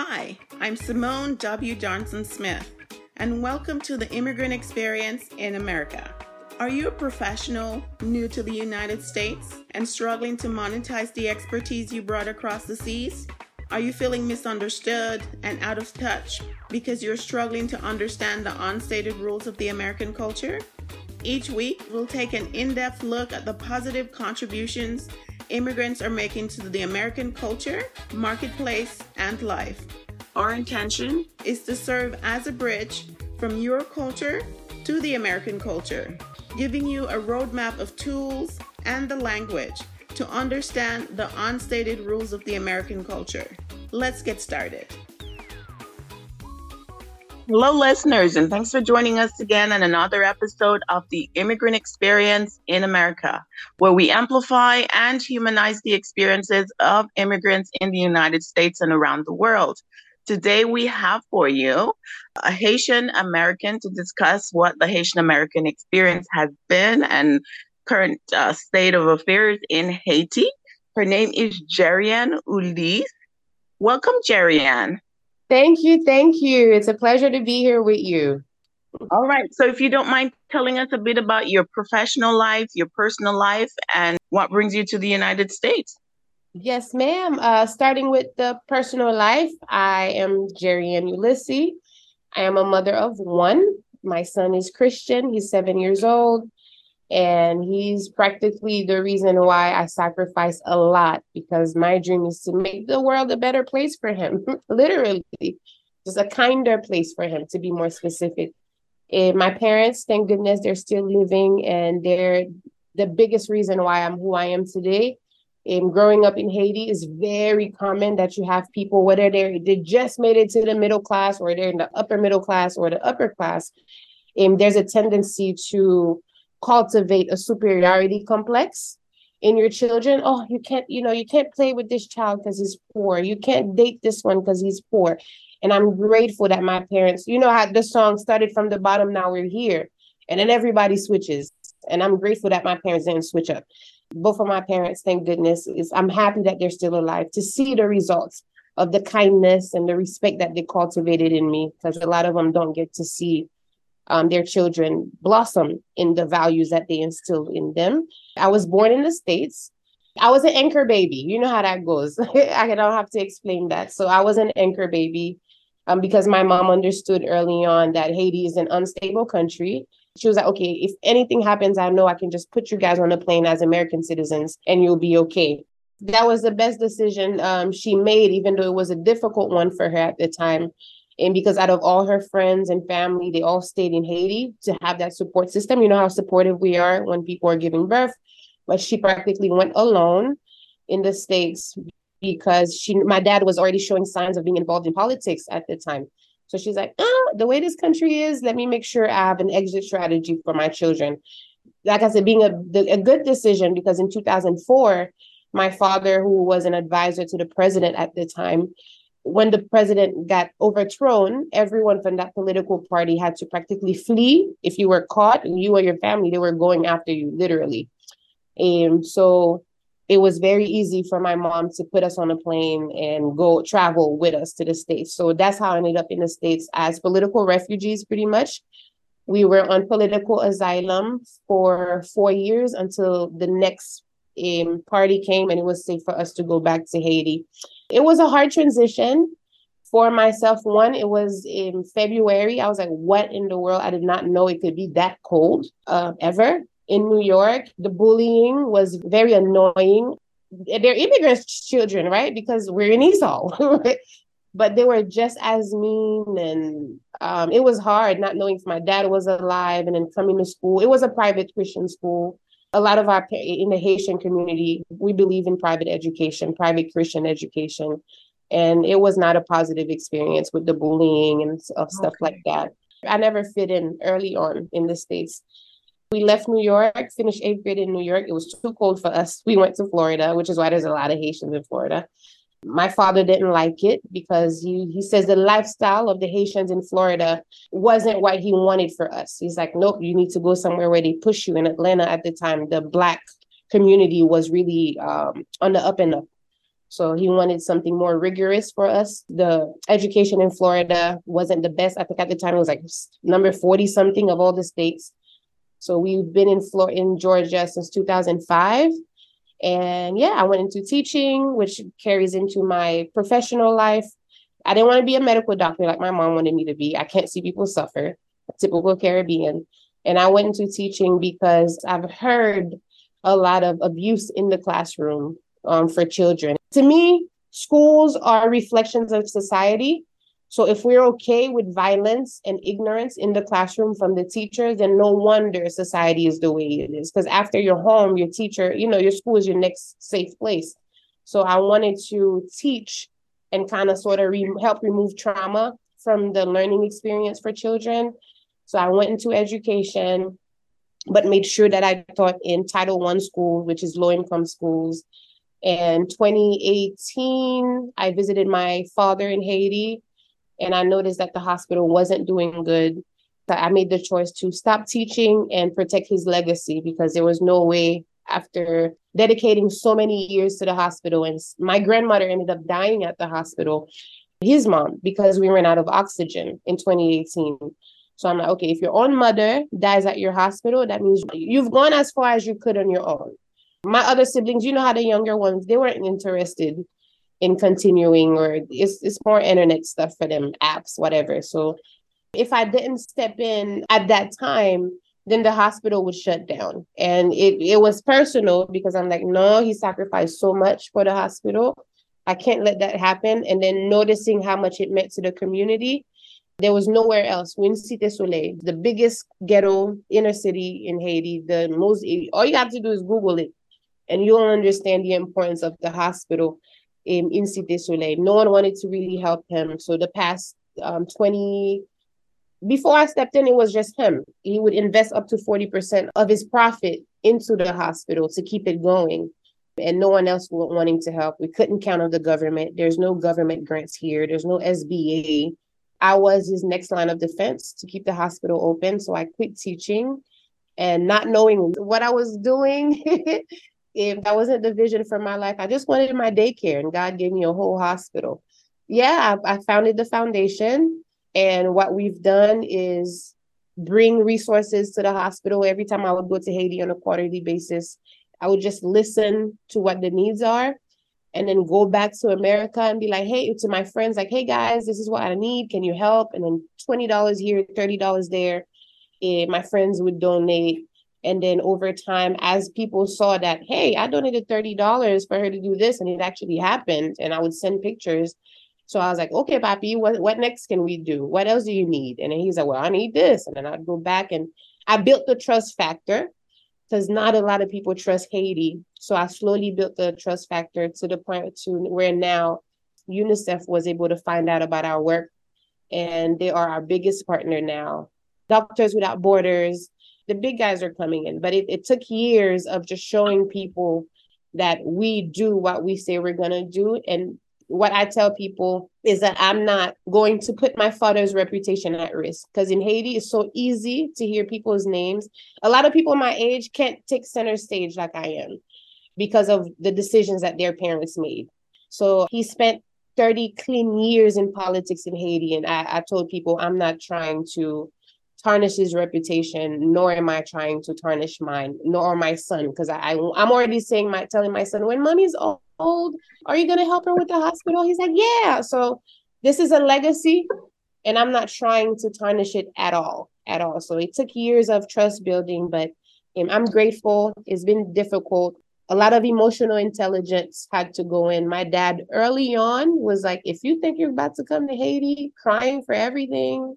Hi, I'm Simone W. Johnson Smith, and welcome to the Immigrant Experience in America. Are you a professional new to the United States and struggling to monetize the expertise you brought across the seas? Are you feeling misunderstood and out of touch because you're struggling to understand the unstated rules of the American culture? Each week, we'll take an in depth look at the positive contributions immigrants are making to the American culture, marketplace, and life. Our intention is to serve as a bridge from your culture to the American culture, giving you a roadmap of tools and the language to understand the unstated rules of the American culture. Let's get started. Hello, listeners, and thanks for joining us again on another episode of the Immigrant Experience in America, where we amplify and humanize the experiences of immigrants in the United States and around the world. Today, we have for you a Haitian American to discuss what the Haitian American experience has been and current uh, state of affairs in Haiti. Her name is Gherianne Ulysse. Welcome, Gherianne. Thank you. Thank you. It's a pleasure to be here with you. All right. So, if you don't mind telling us a bit about your professional life, your personal life, and what brings you to the United States. Yes, ma'am. Uh, starting with the personal life, I am Gherianne Ulysses. I am a mother of one. My son is Christian. He's seven years old. And he's practically the reason why I sacrifice a lot because my dream is to make the world a better place for him, literally, just a kinder place for him, to be more specific. And my parents, thank goodness, they're still living, and they're the biggest reason why I'm who I am today. And growing up in Haiti is very common that you have people, whether they they just made it to the middle class or they're in the upper middle class or the upper class, and there's a tendency to cultivate a superiority complex in your children. Oh you can't you know you can't play with this child because he's poor. You can't date this one because he's poor. And i'm grateful that my parents you know how the song started from the bottom now we're here. And then everybody switches. And i'm grateful that my parents didn't switch up. Both of my parents thank goodness is i'm happy that they're still alive to see the results of the kindness and the respect that they cultivated in me because a lot of them don't get to see um, their children blossom in the values that they instilled in them. I was born in the States. I was an anchor baby. You know how that goes. I don't have to explain that. So I was an anchor baby um, because my mom understood early on that Haiti is an unstable country. She was like, okay, if anything happens, I know I can just put you guys on a plane as American citizens and you'll be okay. That was the best decision um, she made, even though it was a difficult one for her at the time. And because out of all her friends and family, they all stayed in Haiti to have that support system. You know how supportive we are when people are giving birth. But she practically went alone in the States because she my dad was already showing signs of being involved in politics at the time. So she's like, oh, the way this country is, let me make sure I have an exit strategy for my children. Like I said, being a, a good decision because in 2004, my father, who was an advisor to the president at the time, when the president got overthrown, everyone from that political party had to practically flee. If you were caught, you or your family, they were going after you, literally. And so it was very easy for my mom to put us on a plane and go travel with us to the States. So that's how I ended up in the States as political refugees, pretty much. We were on political asylum for four years until the next um, party came and it was safe for us to go back to Haiti. It was a hard transition for myself. One, it was in February. I was like, what in the world? I did not know it could be that cold uh, ever. In New York, the bullying was very annoying. They're immigrants' children, right? Because we're in Esau. but they were just as mean and um, it was hard not knowing if my dad was alive and then coming to school it was a private christian school a lot of our in the Haitian community, we believe in private education, private Christian education, and it was not a positive experience with the bullying and stuff okay. like that. I never fit in early on in the states. We left New York, finished eighth grade in New York. It was too cold for us. We went to Florida, which is why there's a lot of Haitians in Florida. My father didn't like it because he, he says the lifestyle of the Haitians in Florida wasn't what he wanted for us. He's like, nope, you need to go somewhere where they push you. In Atlanta at the time, the Black community was really um, on the up and up. So he wanted something more rigorous for us. The education in Florida wasn't the best. I think at the time it was like number 40 something of all the states. So we've been in Florida in Georgia since 2005. And yeah, I went into teaching, which carries into my professional life. I didn't want to be a medical doctor like my mom wanted me to be. I can't see people suffer, typical Caribbean. And I went into teaching because I've heard a lot of abuse in the classroom um, for children. To me, schools are reflections of society. So if we're okay with violence and ignorance in the classroom from the teachers, then no wonder society is the way it is. Because after your home, your teacher, you know, your school is your next safe place. So I wanted to teach and kind of sort of re- help remove trauma from the learning experience for children. So I went into education, but made sure that I taught in Title One schools, which is low income schools. And 2018, I visited my father in Haiti and I noticed that the hospital wasn't doing good. So I made the choice to stop teaching and protect his legacy because there was no way after dedicating so many years to the hospital. And my grandmother ended up dying at the hospital, his mom, because we ran out of oxygen in 2018. So I'm like, okay, if your own mother dies at your hospital, that means you've gone as far as you could on your own. My other siblings, you know how the younger ones, they weren't interested in continuing or it's, it's more internet stuff for them, apps, whatever. So if I didn't step in at that time, then the hospital would shut down. And it, it was personal because I'm like, no, he sacrificed so much for the hospital. I can't let that happen. And then noticing how much it meant to the community. There was nowhere else. When Cité Soleil, the biggest ghetto inner city in Haiti, the most, all you have to do is Google it and you'll understand the importance of the hospital in, in Cité Soleil. No one wanted to really help him. So the past um, 20, before I stepped in, it was just him. He would invest up to 40% of his profit into the hospital to keep it going. And no one else was wanting to help. We couldn't count on the government. There's no government grants here. There's no SBA. I was his next line of defense to keep the hospital open. So I quit teaching and not knowing what I was doing. if that wasn't the vision for my life, I just wanted my daycare and God gave me a whole hospital. Yeah, I, I founded the foundation and what we've done is bring resources to the hospital. Every time I would go to Haiti on a quarterly basis, I would just listen to what the needs are and then go back to America and be like, hey, to my friends, like, hey guys, this is what I need. Can you help? And then $20 here, $30 there. And my friends would donate. And then over time, as people saw that, hey, I donated $30 for her to do this, and it actually happened, and I would send pictures, so I was like, okay, Papi, what, what next can we do? What else do you need? And then he's like, well, I need this. And then I'd go back and I built the trust factor because not a lot of people trust Haiti. So I slowly built the trust factor to the point to where now UNICEF was able to find out about our work and they are our biggest partner now. Doctors Without Borders, the big guys are coming in, but it, it took years of just showing people that we do what we say we're going to do and what I tell people is that I'm not going to put my father's reputation at risk because in Haiti it's so easy to hear people's names. A lot of people my age can't take center stage like I am because of the decisions that their parents made. So he spent 30 clean years in politics in Haiti. And I, I told people I'm not trying to tarnish his reputation, nor am I trying to tarnish mine, nor my son, because I, I am already saying my telling my son when mommy's old, are you gonna help her with the hospital? He's like, yeah. So this is a legacy, and I'm not trying to tarnish it at all, at all. So it took years of trust building, but um, I'm grateful. It's been difficult. A lot of emotional intelligence had to go in. My dad early on was like, if you think you're about to come to Haiti crying for everything,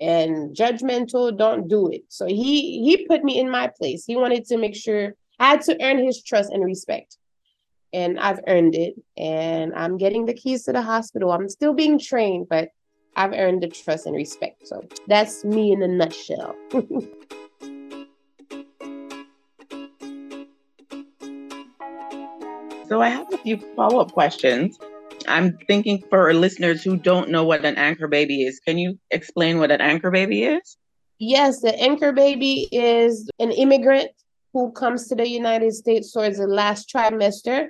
and judgmental don't do it. So he he put me in my place. He wanted to make sure i had to earn his trust and respect. And i've earned it and i'm getting the keys to the hospital. I'm still being trained but i've earned the trust and respect. So that's me in a nutshell. So i have a few follow-up questions I'm thinking for listeners who don't know what an anchor baby is, can you explain what an anchor baby is? Yes, the anchor baby is an immigrant who comes to the United States towards the last trimester.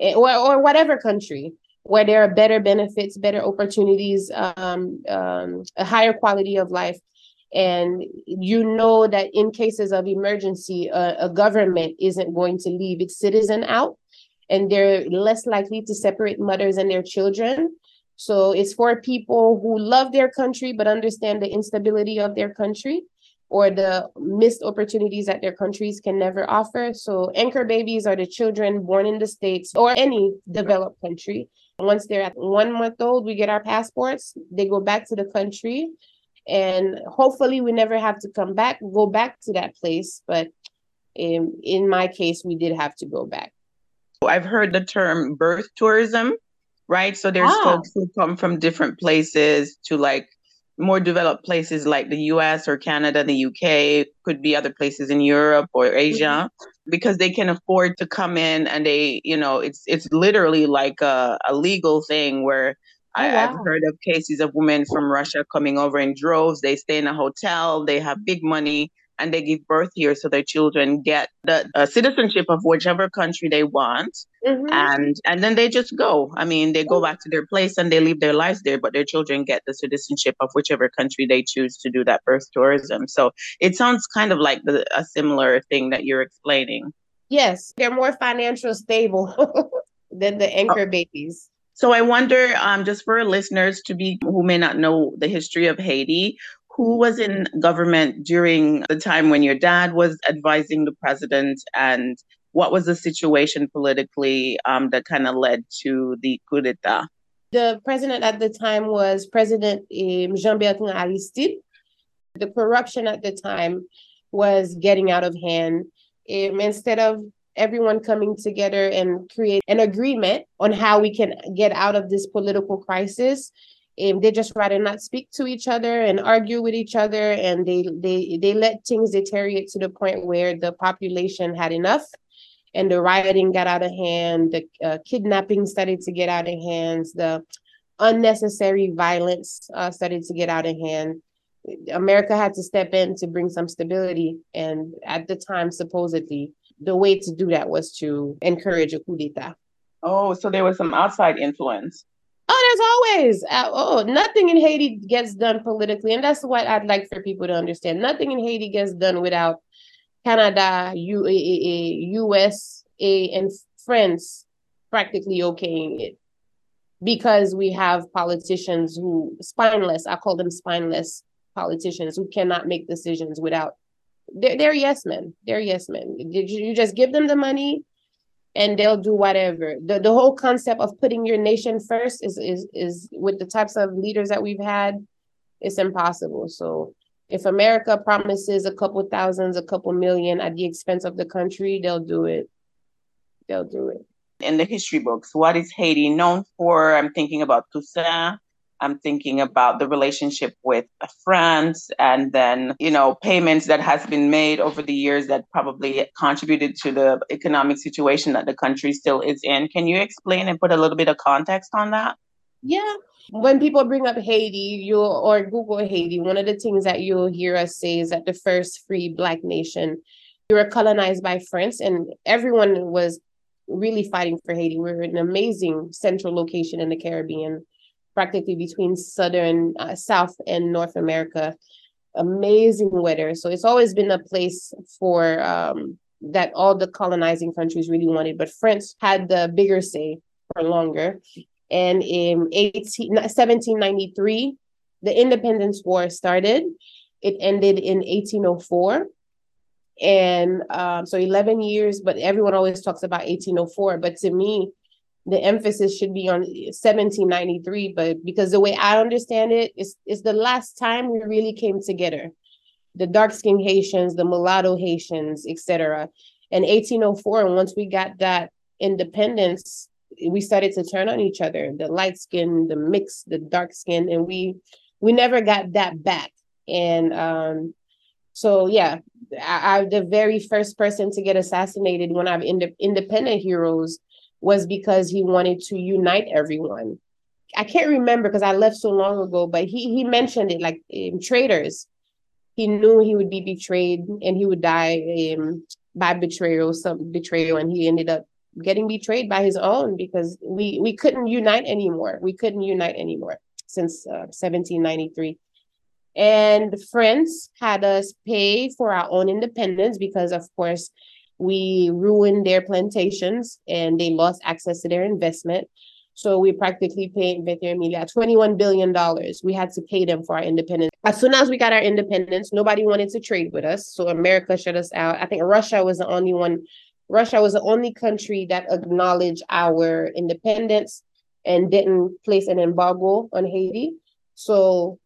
eh, or, or whatever country where there are better benefits, better opportunities, um, um, a higher quality of life. And you know that in cases of emergency, a, a government isn't going to leave its citizen out, and they're less likely to separate mothers and their children. So it's for people who love their country but understand the instability of their country or the missed opportunities that their countries can never offer. So anchor babies are the children born in the States or any developed country. Once they're at one month old, we get our passports, they go back to the country. And hopefully we never have to come back, go back to that place. But in, in my case, we did have to go back. I've heard the term birth tourism, right? So there's ah. folks who come from different places to like more developed places like the US or Canada, the UK, could be other places in Europe or Asia, mm-hmm. because they can afford to come in and they, you know, it's it's literally like a, a legal thing where oh, I, wow. I've heard of cases of women from Russia coming over in droves. They stay in a hotel, they have big money, and they give birth here so their children get the uh, citizenship of whichever country they want. Mm-hmm. and and then they just go. I mean they go back to their place and they live their lives there but their children get the citizenship of whichever country they choose to do that birth tourism. So it sounds kind of like the, a similar thing that you're explaining. Yes they're more financial stable than the anchor oh. babies. So I wonder, um, just for listeners to be who may not know the history of Haiti, who was in government during the time when your dad was advising the president and what was the situation politically um, that kind of led to the coup d'etat? The president at the time was President um, Jean Bertrand Aristide. The corruption at the time was getting out of hand. Um, instead of everyone coming together and create an agreement on how we can get out of this political crisis, um, they just rather not speak to each other and argue with each other and they they they let things deteriorate to the point where the population had enough and the rioting got out of hand the uh, kidnapping started to get out of hands the unnecessary violence uh, started to get out of hand. America had to step in to bring some stability and at the time supposedly the way to do that was to encourage a coup d'etat. Oh so there was some outside influence Oh, there's always uh, oh nothing in Haiti gets done politically, and that's what I'd like for people to understand. Nothing in Haiti gets done without Canada, UAA, USA, and France practically okaying it, because we have politicians who spineless. I call them spineless politicians who cannot make decisions without. They're, they're yes men. They're yes men. You just give them the money? And they'll do whatever. The the whole concept of putting your nation first is is is with the types of leaders that we've had, it's impossible. So if America promises a couple thousands, a couple million at the expense of the country, they'll do it. They'll do it. In the history books, what is Haiti known for? I'm thinking about Toussaint. I'm thinking about the relationship with France and then, you know, payments that has been made over the years that probably contributed to the economic situation that the country still is in. Can you explain and put a little bit of context on that? Yeah. When people bring up Haiti, you or Google Haiti, one of the things that you'll hear us say is that the first free black nation, we were colonized by France and everyone was really fighting for Haiti. We we're an amazing central location in the Caribbean practically between southern, uh, South and North America. Amazing weather. So it's always been a place for um, that all the colonizing countries really wanted, but France had the bigger say for longer. And in 18, 1793, the Independence War started. It ended in 1804 and um, so 11 years but everyone always talks about 1804 but to me the emphasis should be on 1793 but because the way i understand it, is is the last time we really came together. The dark skinned haitians the mulatto haitians etc and 1804 and once we got that independence we started to turn on each other the light skin the mix the dark skin and we we never got that back. And um so yeah I, am the very first person to get assassinated when i've ind- independent heroes was because he wanted to unite everyone. I can't remember because I left so long ago, but he he mentioned it like um, traitors. He knew he would be betrayed and he would die um, by betrayal, some betrayal, and he ended up getting betrayed by his own because we we couldn't unite anymore. We couldn't unite anymore since uh, 1793. And France had us pay for our own independence because, of course, we ruined their plantations and they lost access to their investment. So we practically paid Emilia $21 billion. We had to pay them for our independence. As soon as we got our independence, nobody wanted to trade with us. So America shut us out. I think Russia was the only one. Russia was the only country that acknowledged our independence and didn't place an embargo on Haiti. So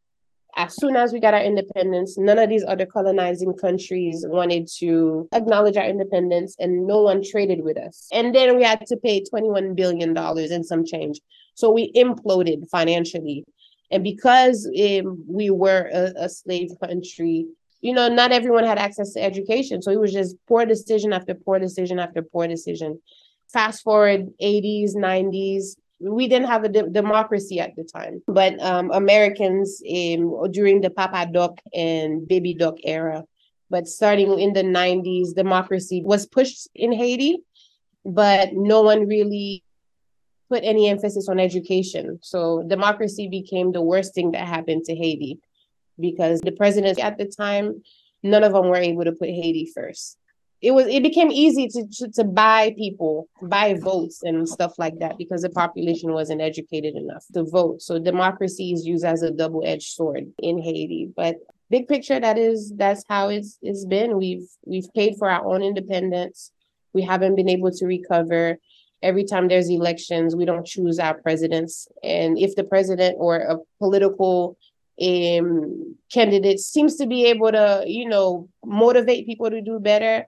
as soon as we got our independence, none of these other colonizing countries wanted to acknowledge our independence and no one traded with us. And then we had to pay $21 billion and some change. So we imploded financially. And because um, we were a, a slave country, you know, not everyone had access to education. So it was just poor decision after poor decision after poor decision. Fast forward 80s, 90s, we didn't have a de- democracy at the time, but um, Americans in, during the Papa Doc and Baby Doc era, but starting in the 90s, democracy was pushed in Haiti, but no one really put any emphasis on education. So democracy became the worst thing that happened to Haiti because the presidents at the time, none of them were able to put Haiti first it was it became easy to, to, to buy people buy votes and stuff like that because the population wasn't educated enough to vote. So democracy is used as a double-edged sword in haiti. But big picture that is that's how it's it's been. We've we've paid for our own independence. We haven't been able to recover. Every time there's elections we don't choose our presidents. And if the president or a political um, candidate seems to be able to you know motivate people to do better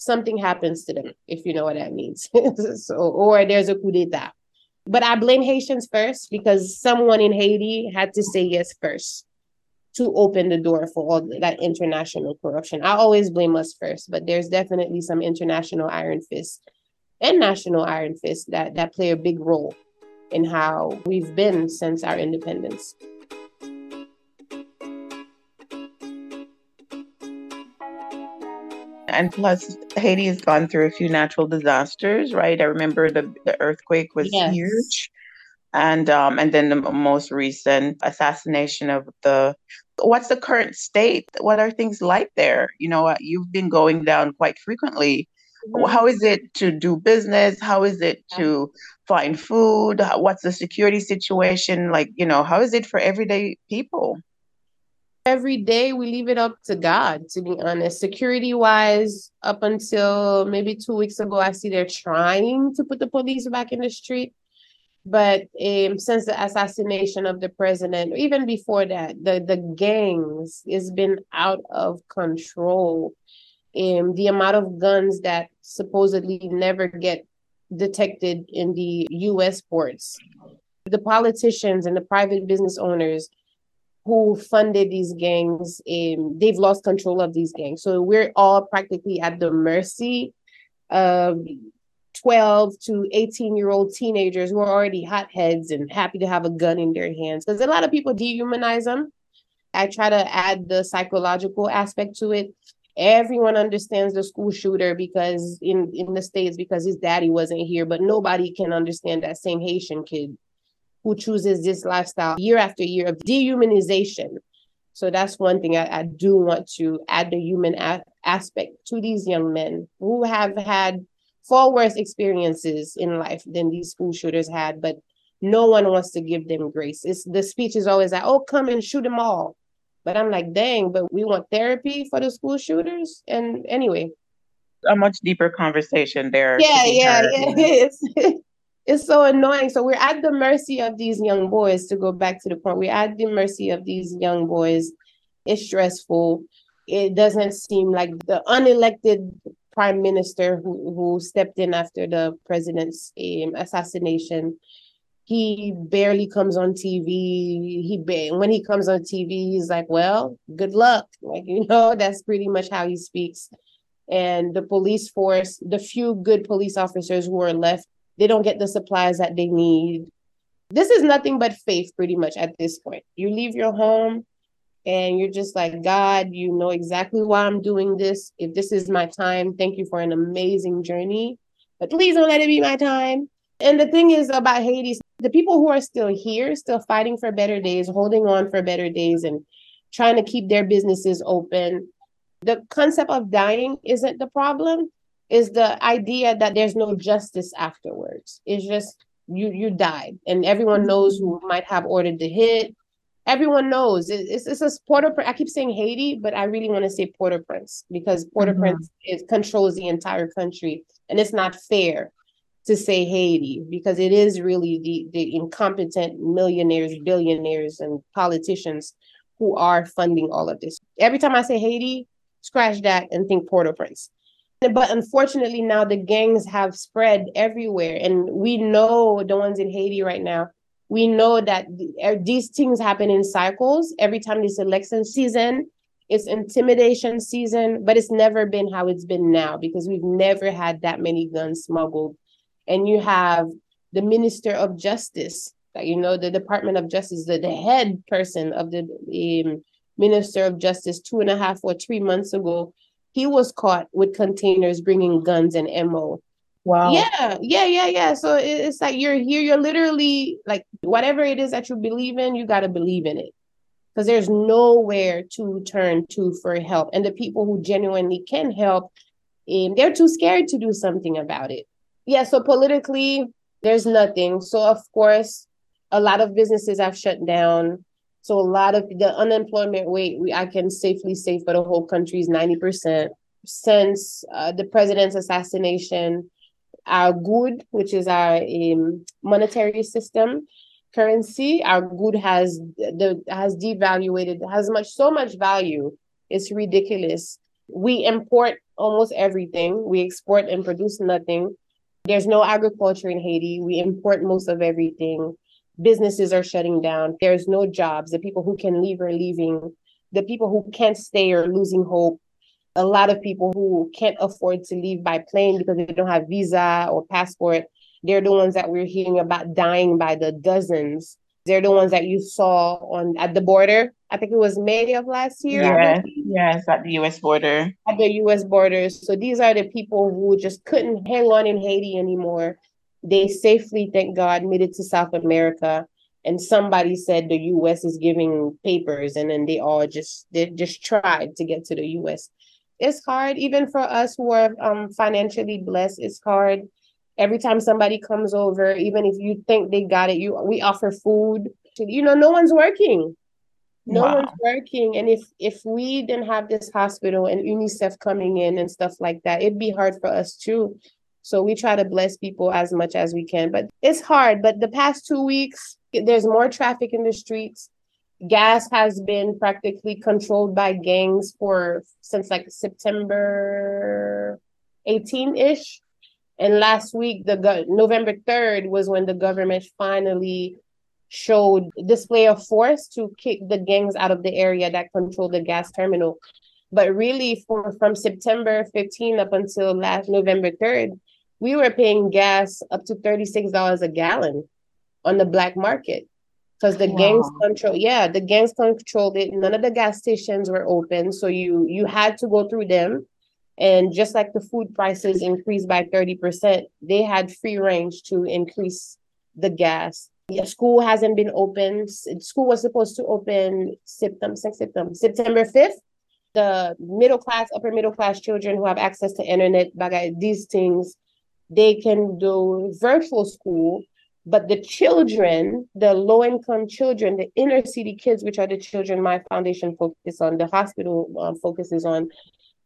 something happens to them, if you know what that means. so, or there's a coup d'etat. But I blame Haitians first because someone in Haiti had to say yes first to open the door for all that international corruption. I always blame us first, but there's definitely some international iron fist and national iron fist that that play a big role in how we've been since our independence. And plus Haiti has gone through a few natural disasters, right? I remember the, the earthquake was yes. huge. And um, and then the most recent assassination of the what's the current state? What are things like there? You know, you've been going down quite frequently. Mm-hmm. How is it to do business? How is it to find food? What's the security situation? Like, you know, how is it for everyday people? Every day we leave it up to God, to be honest. Security wise, up until maybe two weeks ago, I see they're trying to put the police back in the street. But um, since the assassination of the president, even before that, the, the gangs has been out of control. Um, the amount of guns that supposedly never get detected in the US ports. The politicians and the private business owners who funded these gangs um, they've lost control of these gangs. So we're all practically at the mercy of 12 to 18 year old teenagers who are already hotheads and happy to have a gun in their hands. Because a lot of people dehumanize them i try to add the psychological aspect to it. Everyone understands the school shooter because in in the states because his daddy wasn't here but nobody can understand that same haitian kid who chooses this lifestyle year after year of dehumanization. So that's one thing I, I do want to add the human a- aspect to these young men who have had far worse experiences in life than these school shooters had, but no one wants to give them grace. It's the speech is always like, "Oh, come and shoot them all," but I'm like, "Dang!" But we want therapy for the school shooters. And anyway, a much deeper conversation there. Yeah, yeah, yeah, it is. It's so annoying. So we're at the mercy of these young boys. To go back to the point, we're at the mercy of these young boys. It's stressful. It doesn't seem like the unelected prime minister who, who stepped in after the president's um, assassination. He barely comes on TV. He when he comes on TV, he's like, "Well, good luck." Like you know, that's pretty much how he speaks. And the police force, the few good police officers who are left, they don't get the supplies that they need. This is nothing but faith, pretty much, at this point. You leave your home and you're just like, God, you know exactly why I'm doing this. If this is my time, thank you for an amazing journey. but please don't let it be my time. And the thing is about Haiti, the people who are still here, still fighting for better days, holding on for better days, and trying to keep their businesses open. The concept of dying isn't the problem, is the idea that there's no justice afterwards. It's just you you died, and everyone knows who might have ordered the hit. Everyone knows it's it's a Port I keep saying Haiti, but I really want to say Port-au-Prince because Port-au-Prince mm-hmm. is, controls the entire country, and it's not fair to say Haiti because it is really the, the incompetent millionaires, billionaires, and politicians who are funding all of this. Every time I say Haiti, scratch that and think Port-au-Prince. But unfortunately, now the gangs have spread everywhere, and we know the ones in Haiti right now. We know that er, these things happen in cycles. Every time this election season, it's intimidation season, but it's never been how it's been now because we've never had that many guns smuggled and you have the minister of justice you know the department of justice the, the head person of the um, minister of justice two and a half or three months ago he was caught with containers bringing guns and ammo. Wow. Yeah yeah yeah yeah. So it's like you're here you're literally like whatever it is that you believe in you got to believe in it. Because there's nowhere to turn to for help. And the people who genuinely can help um, they're too scared to do something about it. Yeah, so politically, there's nothing. So, of course, a lot of businesses have shut down. So, a lot of the unemployment rate, we, I can safely say for the whole country is 90%. Since uh, the president's assassination, our gourde, which is our um, monetary system, currency, our gourde has the has devaluated, has much so much value. It's ridiculous. We import almost everything. We export and produce nothing. There's no agriculture in Haiti. We import most of everything. Businesses are shutting down. There's no jobs. The people who can leave are leaving. The people who can't stay are losing hope. A lot of people who can't afford to leave by plane because they don't have visa or passport, they're the ones that we're hearing about dying by the dozens. They're the ones that you saw on at the border. I think it was May of last year. Yes, yes, at the U.S. border. At the U.S. borders. So these are the people who just couldn't hang on in Haiti anymore. They safely, thank God, made it to South America. And somebody said the U.S. is giving papers, and then they all just they just tried to get to the U.S. It's hard, even for us who are um, financially blessed. It's hard every time somebody comes over, even if you think they got it, you we offer food. You know, no one's working. No wow. one's working. And if if we didn't have this hospital and UNICEF coming in and stuff like that, it'd be hard for us too. So we try to bless people as much as we can. But it's hard. But the past two weeks, there's more traffic in the streets. Gas has been practically controlled by gangs for since like September 18-ish and last week, the go- November 3rd was when the government finally showed display of force to kick the gangs out of the area that control the gas terminal. But really, for from September 15 up until last November 3rd, we were paying gas up to $36 a gallon on the black market because the wow. gangs control yeah the gangs controlled it none of the gas stations were open so you you had to go through them and just like the food prices increased by 30%, they had free range to increase the gas. Yeah, school hasn't been open. School was supposed to open September, September, September 5th. The middle class, upper middle class children who have access to internet, these things, they can do virtual school. But the children, the low income children, the inner city kids, which are the children my foundation focuses on, the hospital um, focuses on,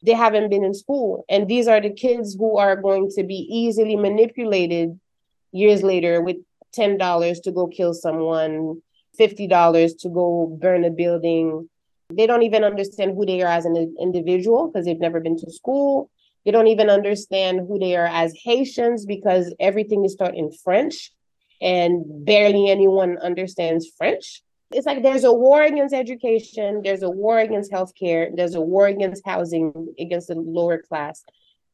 they haven't been in school. And these are the kids who are going to be easily manipulated years later with $10 to go kill someone, $50 to go burn a building. They don't even understand who they are as an individual because they've never been to school. They don't even understand who they are as Haitians because everything is taught in French and barely anyone understands French it's like there's a war against education, there's a war against healthcare, there's a war against housing, against the lower class.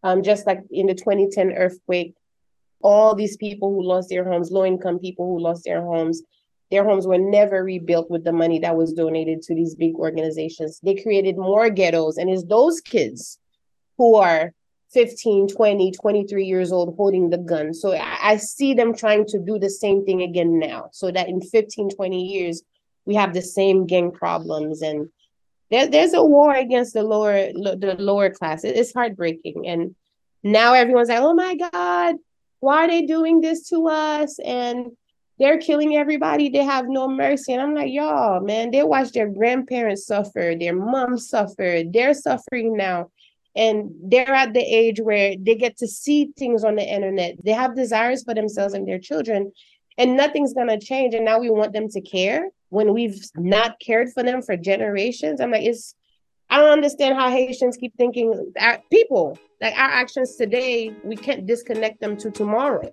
Um, just like in the 2010 earthquake, all these people who lost their homes, low income people who lost their homes, their homes were never rebuilt with the money that was donated to these big organizations. They created more ghettos, and it's those kids who are 15, 20, 23 years old holding the gun. So I, I see them trying to do the same thing again now. So that in 15, 20 years, we have the same gang problems and there, there's a war against the lower the lower class. It, it's heartbreaking. And now everyone's like, oh my God, why are they doing this to us? And they're killing everybody. They have no mercy. And I'm like, y'all, man, they watch their grandparents suffer, their moms suffer, they're suffering now. And they're at the age where they get to see things on the internet. They have desires for themselves and their children, and nothing's gonna change. And now we want them to care when we've not cared for them for generations. I'm like, it's I don't understand how Haitians keep thinking people, like our actions today, we can't disconnect them to tomorrow.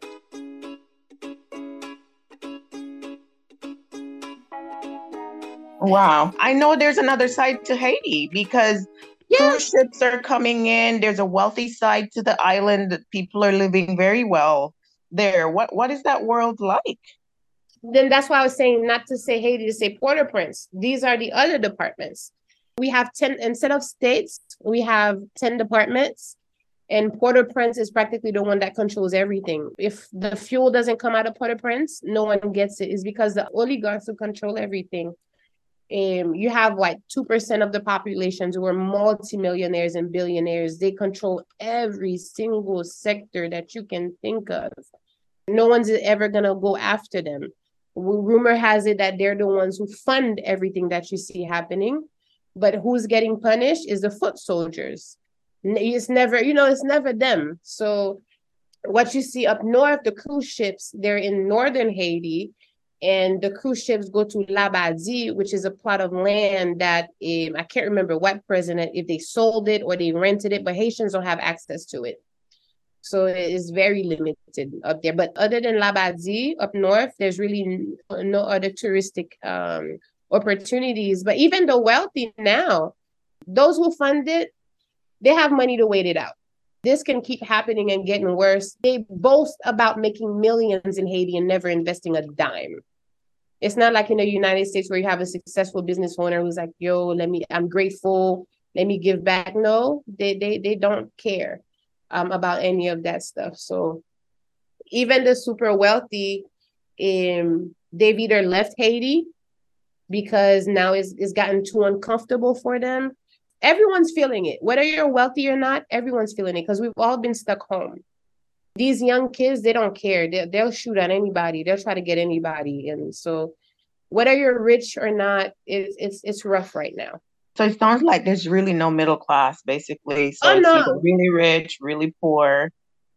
Wow. I know there's another side to Haiti because yeah. cruise ships are coming in. There's a wealthy side to the island. That people are living very well there. What what is that world like? Then that's why I was saying not to say Haiti, to say Port-au-Prince. These are the other departments. We have 10 instead of states, we have 10 departments. And Port-au-Prince is practically the one that controls everything. If the fuel doesn't come out of Port-au-Prince, no one gets it. It's because the oligarchs who control everything um, you have like 2% of the populations who are multimillionaires and billionaires. They control every single sector that you can think of. No one's ever going to go after them. Rumor has it that they're the ones who fund everything that you see happening. But who's getting punished is the foot soldiers. It's never, you know, it's never them. So what you see up north, the cruise ships, they're in northern Haiti and the cruise ships go to Labadie, which is a plot of land that um, I can't remember what president, if they sold it or they rented it, but Haitians don't have access to it. So it is very limited up there. But other than Labadie up north, there's really no other touristic um, opportunities. But even the wealthy now, those who fund it, they have money to wait it out. This can keep happening and getting worse. They boast about making millions in Haiti and never investing a dime. It's not like in the United States where you have a successful business owner who's like, yo, let me, I'm grateful, let me give back. No, they they they don't care um, about any of that stuff. So even the super wealthy, um, they've either left Haiti because now it's, it's gotten too uncomfortable for them everyone's feeling it. Whether you're wealthy or not, everyone's feeling it because we've all been stuck home. These young kids, they don't care. They, they'll shoot at anybody. They'll try to get anybody. And so, whether you're rich or not, it's it's it's rough right now. So it sounds like there's really no middle class, basically. So oh, no. really rich, really poor,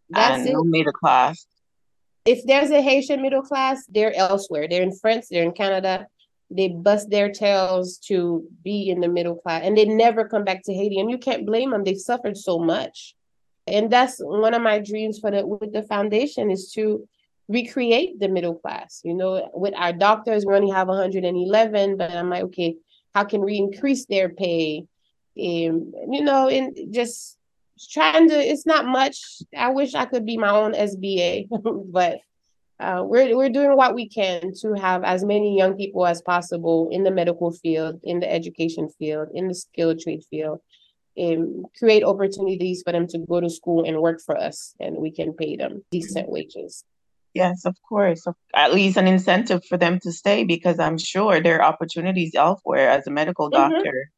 That's and it. no middle class. If there's a Haitian middle class, they're elsewhere. They're in France, they're in Canada, they bust their tails to be in the middle class and they never come back to Haiti. And you can't blame them. They've suffered so much. And that's one of my dreams for the with the foundation is to recreate the middle class. You know, with our doctors, we only have 111, but I'm like, okay, how can we increase their pay? Um, you know, and just trying to it's not much. I wish I could be my own SBA, but uh, we're we're doing what we can to have as many young people as possible in the medical field, in the education field, in the skilled trade field, and create opportunities for them to go to school and work for us, and we can pay them decent wages. Yes, of course. At least an incentive for them to stay because I'm sure there are opportunities elsewhere as a medical mm-hmm. doctor.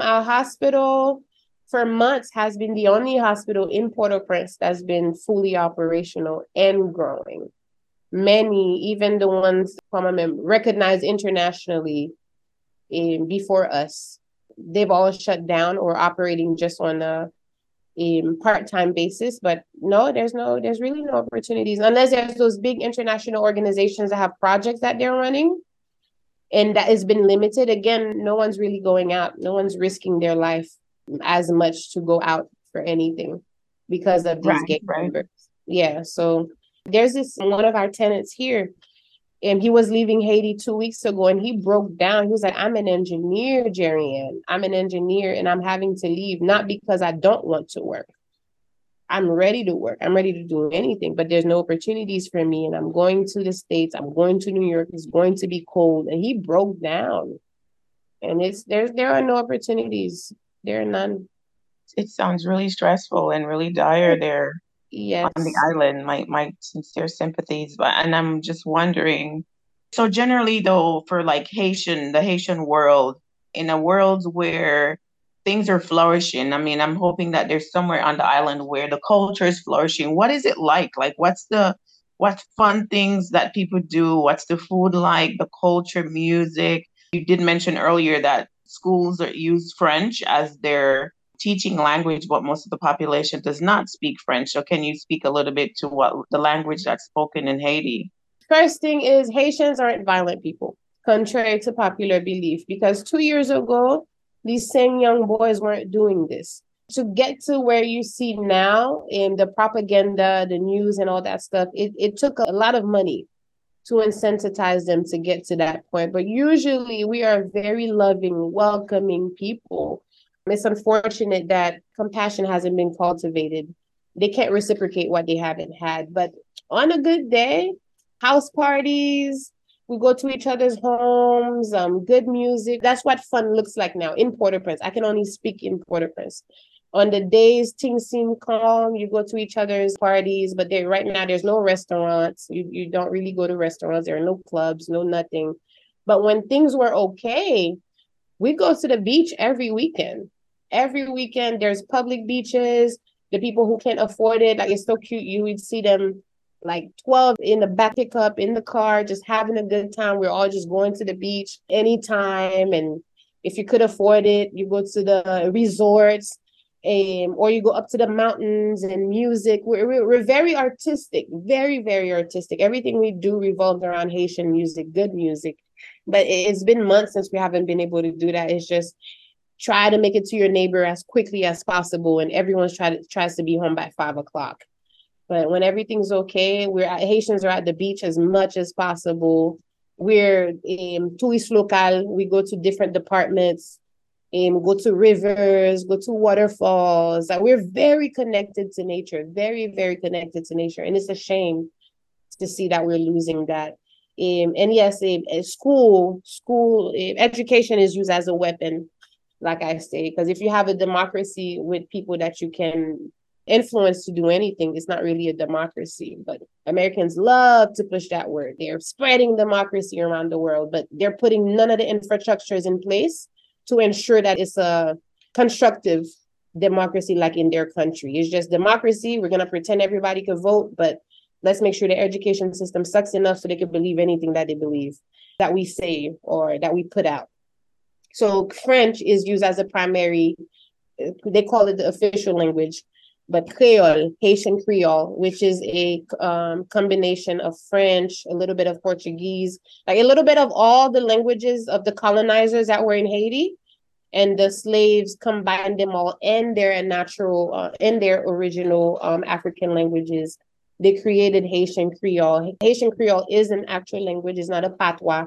Mm-hmm. Our hospital for months has been the only hospital in Port-au-Prince that's been fully operational and growing many, even the ones recognized internationally um, before us, they've all shut down or operating just on a um, part-time basis. But no, there's no, there's really no opportunities unless there's those big international organizations that have projects that they're running. And that has been limited. Again, no one's really going out. No one's risking their life as much to go out for anything because of these right, right. Yeah. So there's this one of our tenants here, and he was leaving Haiti two weeks ago, and he broke down. He was like, "I'm an engineer, Jerry I'm an engineer, and I'm having to leave not because I don't want to work. I'm ready to work. I'm ready to do anything, but there's no opportunities for me. And I'm going to the States. I'm going to New York. It's going to be cold. And he broke down. And it's there's there are no opportunities. There are none. it sounds really stressful and really dire there yes. on the island. My my sincere sympathies, but and I'm just wondering. So generally, though, for like Haitian, the Haitian world, in a world where things are flourishing, I mean, I'm hoping that there's somewhere on the island where the culture is flourishing. What is it like? Like, what's the what fun things that people do? What's the food like? The culture, music. You did mention earlier that schools use French as their teaching language, but most of the population does not speak French. So, can you speak a little bit to what the language that's spoken in Haiti? First thing is Haitians aren't violent people, contrary to popular belief, because two years ago, these same young boys weren't doing this. To get to where you see now in the propaganda, the news, and all that stuff, it, it took a lot of money to incentivize them to get to that point. But usually we are very loving, welcoming people. It's unfortunate that compassion hasn't been cultivated. They can't reciprocate what they haven't had. But on a good day, house parties, we go to each other's homes, um, good music. That's what fun looks like now in Port-au-Prince. I can only speak in Port-au-Prince on the days things seem calm, you go to each other's parties, but there right now there's no restaurants. You you don't really go to restaurants. There are no clubs, no nothing. But when things were okay, we go to the beach every weekend. Every weekend there's public beaches. The people who can't afford it, like it's so cute. You would see them like 12 in the back pickup in the car, just having a good time. We're all just going to the beach anytime. And if you could afford it, you go to the resorts um, or you go up to the mountains and music. We're, we're, we're very artistic, very, very artistic. Everything we do revolves around Haitian music, good music. But it's been months since we haven't been able to do that. It's just try to make it to your neighbor as quickly as possible, and everyone's try to, tries to be home by five o'clock. But when everything's okay, we're at, Haitians are at the beach as much as possible. We're um, tourist local. We go to different departments um, go to rivers, go to waterfalls. Like we're very connected to nature, very, very connected to nature. And it's a shame to see that we're losing that. Um, and yes, a, a school, school um, education is used as a weapon, like I say, because if you have a democracy with people that you can influence to do anything, it's not really a democracy. But Americans love to push that word. They're spreading democracy around the world, but they're putting none of the infrastructures in place to ensure that it's a constructive democracy like in their country. It's just democracy. We're going to pretend everybody can vote, but let's make sure the education system sucks enough so they can believe anything that they believe that we say or that we put out. So French is used as a primary, they call it the official language, but Creole, Haitian Creole, which is a um, combination of French, a little bit of Portuguese, like a little bit of all the languages of the colonizers that were in Haiti, and the slaves combined them all in their natural, uh, in their original um, African languages. They created Haitian Creole. Haitian Creole is an actual language; it's not a patois.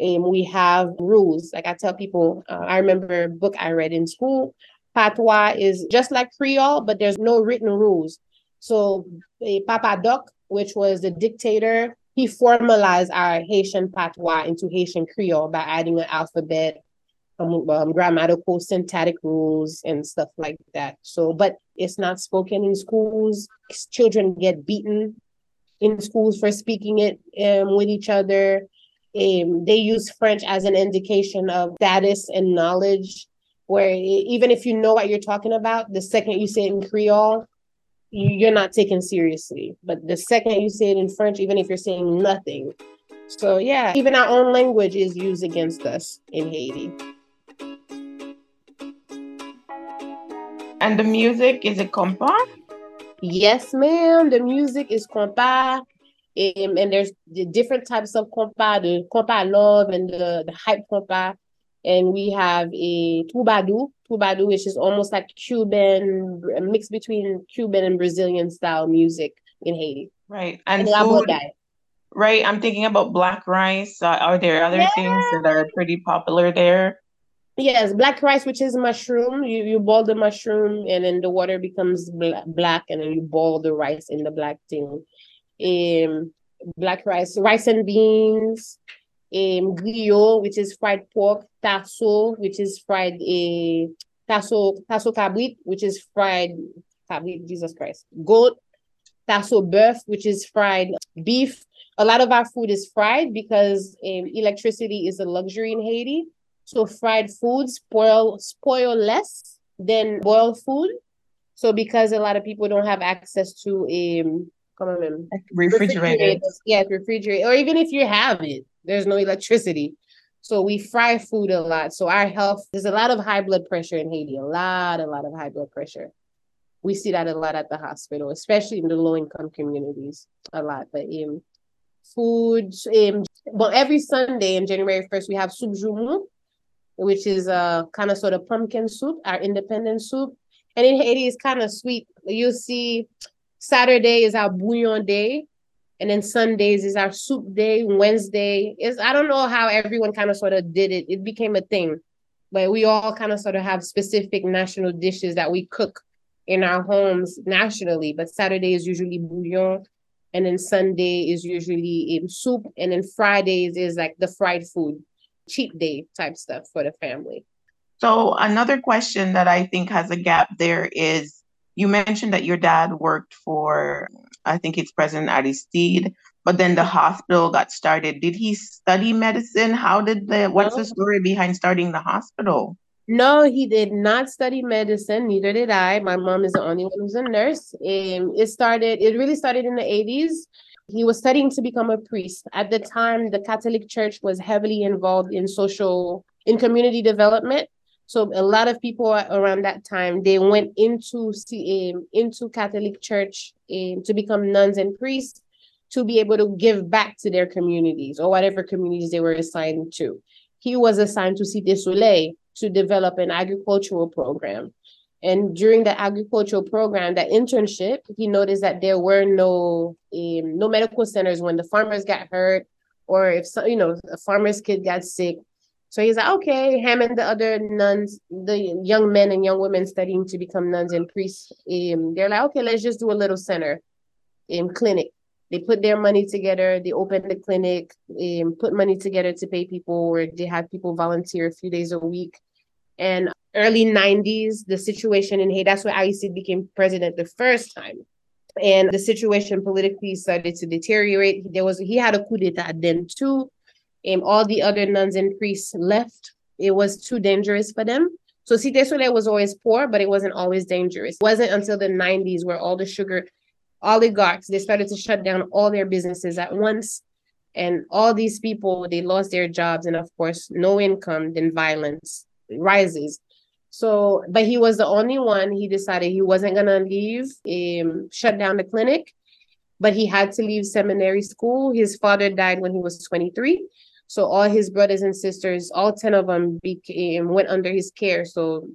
And we have rules. Like I tell people, uh, I remember a book I read in school Patois is just like Creole, but there's no written rules. So Papa Doc, which was the dictator, he formalized our Haitian patois into Haitian Creole by adding an alphabet, um, um, grammatical, syntactic rules, and stuff like that. So, but it's not spoken in schools. Children get beaten in schools for speaking it um, with each other. Um, they use French as an indication of status and knowledge where even if you know what you're talking about, the second you say it in Creole, you're not taken seriously. But the second you say it in French, even if you're saying nothing. So, yeah, even our own language is used against us in Haiti. And the music, is a compa? Yes, ma'am. The music is compa. Um, and there's the different types of compa, the compa love and the, the hype compa and we have a troubadou, troubadou, which is almost like Cuban, a mix between Cuban and Brazilian style music in Haiti. Right, and, and food, right. I'm thinking about black rice. Uh, are there other yeah. things that are pretty popular there? Yes, black rice, which is mushroom. You you boil the mushroom, and then the water becomes black, and then you boil the rice in the black thing. Um, black rice, rice and beans um, griot, which is fried pork, tasso, which is fried uh, tasso tasso cabrit, which is fried cabrit, Jesus Christ, goat, tasso beef, which is fried beef. A lot of our food is fried because um, electricity is a luxury in Haiti. So fried foods spoil spoil less than boiled food. So because a lot of people don't have access to um refrigerator, refrigerators, yeah, refrigerator, or even if you have it, there's no electricity. So we fry food a lot. So our health, there's a lot of high blood pressure in Haiti, a lot, a lot of high blood pressure. We see that a lot at the hospital, especially in the low income communities, a lot. But um, food, um, well, every Sunday in January 1st, we have soup joumou, which is a kind of sort of pumpkin soup, our independent soup. And in Haiti, it's kind of sweet. You see, Saturday is our bouillon day and then Sundays is our soup day. Wednesday is I don't know how everyone kind of sort of did it. It became a thing, but we all kind of sort of have specific national dishes that we cook in our homes nationally. But Saturday is usually bouillon, and then Sunday is usually in soup, and then Fridays is like the fried food, cheap day type stuff for the family. So another question that I think has a gap there is you mentioned that your dad worked for I think it's President Aristide. But then the hospital got started. Did he study medicine? How did the what's the story behind starting the hospital? No, he did not study medicine. Neither did I. My mom is the only one who's a nurse. And it started, it really started in the 80s. He was studying to become a priest. At the time, the Catholic Church was heavily involved in social, in community development. So a lot of people around that time they went into um, into Catholic Church um, to become nuns and priests to be able to give back to their communities or whatever communities they were assigned to. He was assigned to Cité Soleil to develop an agricultural program. And during the agricultural program, that internship, he noticed that there were no um, no medical centers when the farmers got hurt, or if so, you know a farmer's kid got sick, so he's like, okay, him and the other nuns, the young men and young women studying to become nuns and priests, um, they're like, okay, let's just do a little center in um, clinic. They put their money together, they opened the clinic, um, put money together to pay people, or they had people volunteer a few days a week. And early 90s, the situation in Haiti, that's where Aristide became president the first time. And the situation politically started to deteriorate. There was he had a coup d'etat then too um, all the other nuns and priests left. It was too dangerous for them. So Cité Soleil was always poor, but it wasn't always dangerous. It wasn't until the 90s where all the sugar oligarchs, they started to shut down all their businesses at once. And all these people, they lost their jobs. And of course, no income, then violence rises. So, but he was the only one. He decided he wasn't going to leave, um, shut down the clinic, but he had to leave seminary school. His father died when he was 23. So all his brothers and sisters, all 10 of them became went under his care. So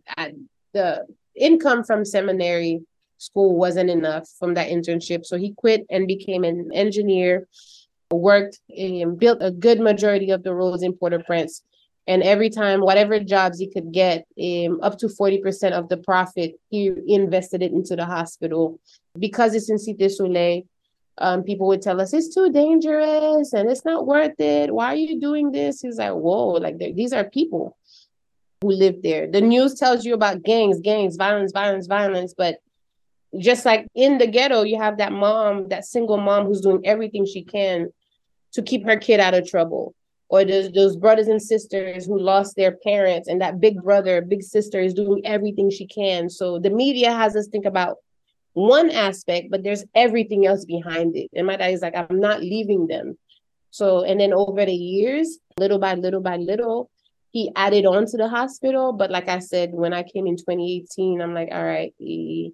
the income from seminary school wasn't enough from that internship. So he quit and became an engineer, worked and built a good majority of the roads in Port-au-Prince. And every time, whatever jobs he could get, um, up to 40% of the profit, he invested it into the hospital. Because it's in Cité Soleil, um, people would tell us it's too dangerous and it's not worth it. Why are you doing this? He's like, whoa, like these are people who live there. The news tells you about gangs, gangs, violence, violence, violence. But just like in the ghetto, you have that mom, that single mom who's doing everything she can to keep her kid out of trouble. Or those, those brothers and sisters who lost their parents, and that big brother, big sister is doing everything she can. So the media has us think about one aspect, but there's everything else behind it. And my dad is like, I'm not leaving them. So, and then over the years, little by little by little, he added on to the hospital. But like I said, when I came in 2018, I'm like, all right, he,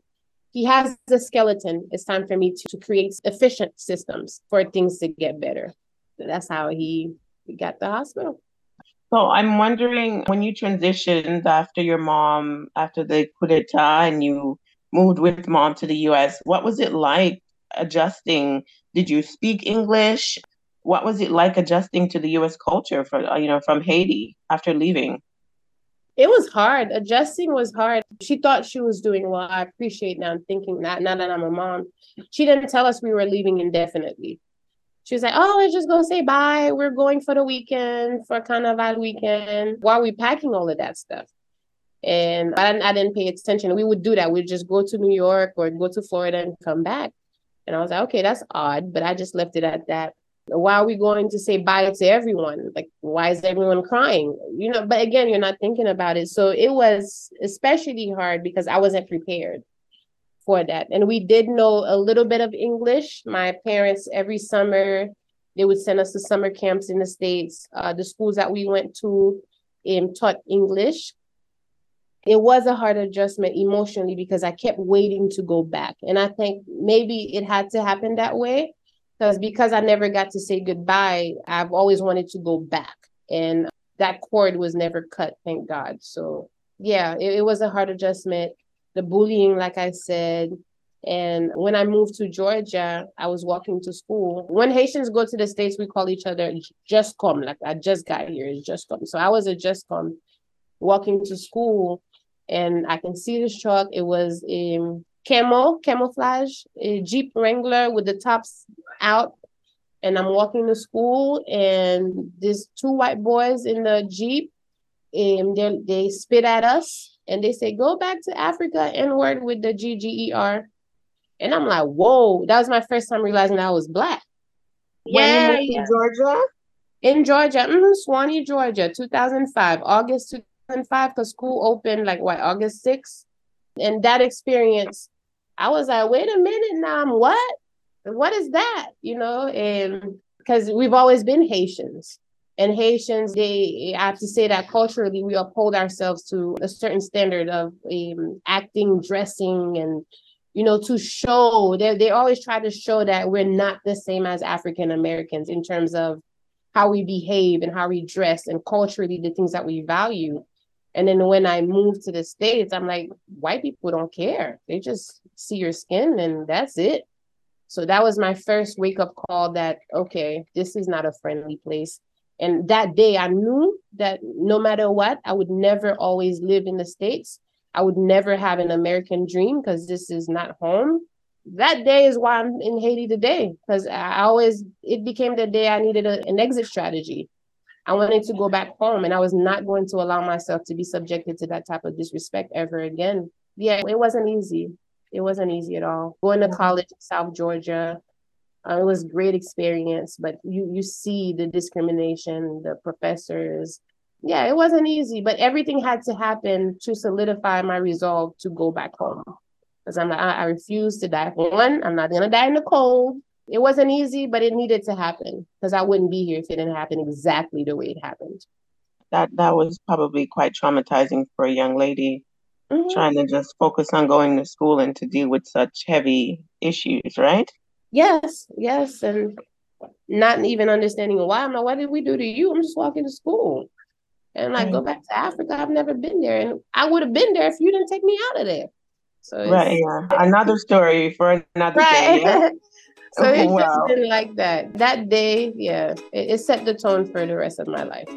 he has the skeleton. It's time for me to, to create efficient systems for things to get better. So that's how he, he got the hospital. So I'm wondering when you transitioned after your mom, after the coup d'etat, and you moved with mom to the US. What was it like adjusting? Did you speak English? What was it like adjusting to the US culture for uh, you know from Haiti after leaving? It was hard. Adjusting was hard. She thought she was doing well. I appreciate now thinking that now that I'm a mom. She didn't tell us we were leaving indefinitely. She was like, Oh, let's just go say bye. We're going for the weekend, for Carnival weekend, while we packing all of that stuff. And I, I didn't pay attention. We would do that. We'd just go to New York or go to Florida and come back. And I was like, okay, that's odd, but I just left it at that. Why are we going to say bye to everyone? Like, why is everyone crying? You know, but again, you're not thinking about it. So it was especially hard because I wasn't prepared for that. And we did know a little bit of English. My parents, every summer, they would send us to summer camps in the States. Uh, the schools that we went to um, taught English. It was a hard adjustment emotionally because I kept waiting to go back. And I think maybe it had to happen that way because because I never got to say goodbye, I've always wanted to go back. And that cord was never cut, thank God. So yeah, it, it was a hard adjustment. The bullying, like I said, and when I moved to Georgia, I was walking to school. When Haitians go to the States, we call each other just come. Like I just got here, it's just come. So I was a just come walking to school and I can see this truck. It was a camo, camouflage, a Jeep Wrangler with the tops out. And I'm walking to school and there's two white boys in the Jeep and they, they spit at us and they say, go back to Africa, N word with the GGER. And I'm like, whoa, that was my first time realizing I was black. Yeah, moved to Georgia? In Georgia, mm-hmm, Suwanee, Georgia, 2005, August 2005, because school opened like what, August 6th? And that experience, I was like, wait a minute now, I'm what? What is that? You know, and because we've always been Haitians. And Haitians, they I have to say that culturally we uphold ourselves to a certain standard of um, acting, dressing, and you know, to show they they always try to show that we're not the same as African Americans in terms of how we behave and how we dress and culturally the things that we value. And then when I moved to the States, I'm like, white people don't care. They just see your skin and that's it. So that was my first wake up call that, okay, this is not a friendly place. And that day I knew that no matter what, I would never always live in the States. I would never have an American dream because this is not home. That day is why I'm in Haiti today because I always, it became the day I needed a, an exit strategy. I wanted to go back home and I was not going to allow myself to be subjected to that type of disrespect ever again. Yeah, it wasn't easy. It wasn't easy at all. Going to college in South Georgia, uh, it was great experience, but you you see the discrimination, the professors, yeah, it wasn't easy, but everything had to happen to solidify my resolve to go back home. Because I'm like, I, I refuse to die. One, I'm not gonna die in the cold. It wasn't easy, but it needed to happen because I wouldn't be here if it didn't happen exactly the way it happened. That that was probably quite traumatizing for a young lady mm-hmm. trying to just focus on going to school and to deal with such heavy issues, right? Yes, yes, and not even understanding why. I'm like, what did we do to you? I'm just walking to school. And like, go back to Africa. I've never been there. And I would have been there if you didn't take me out of there. So right, yeah. Another story for another right. day. Yeah? so oh, it wow. just been like that. That day, yeah, it, it set the tone for the rest of my life.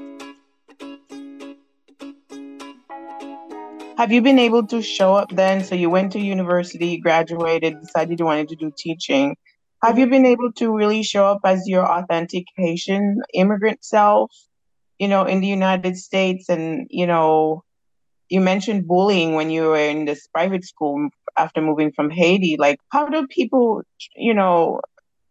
Have you been able to show up then? So you went to university, graduated, decided you wanted to do teaching. Have you been able to really show up as your authentic Haitian immigrant self? you know, in the United States and, you know, you mentioned bullying when you were in this private school after moving from Haiti. Like, how do people, you know,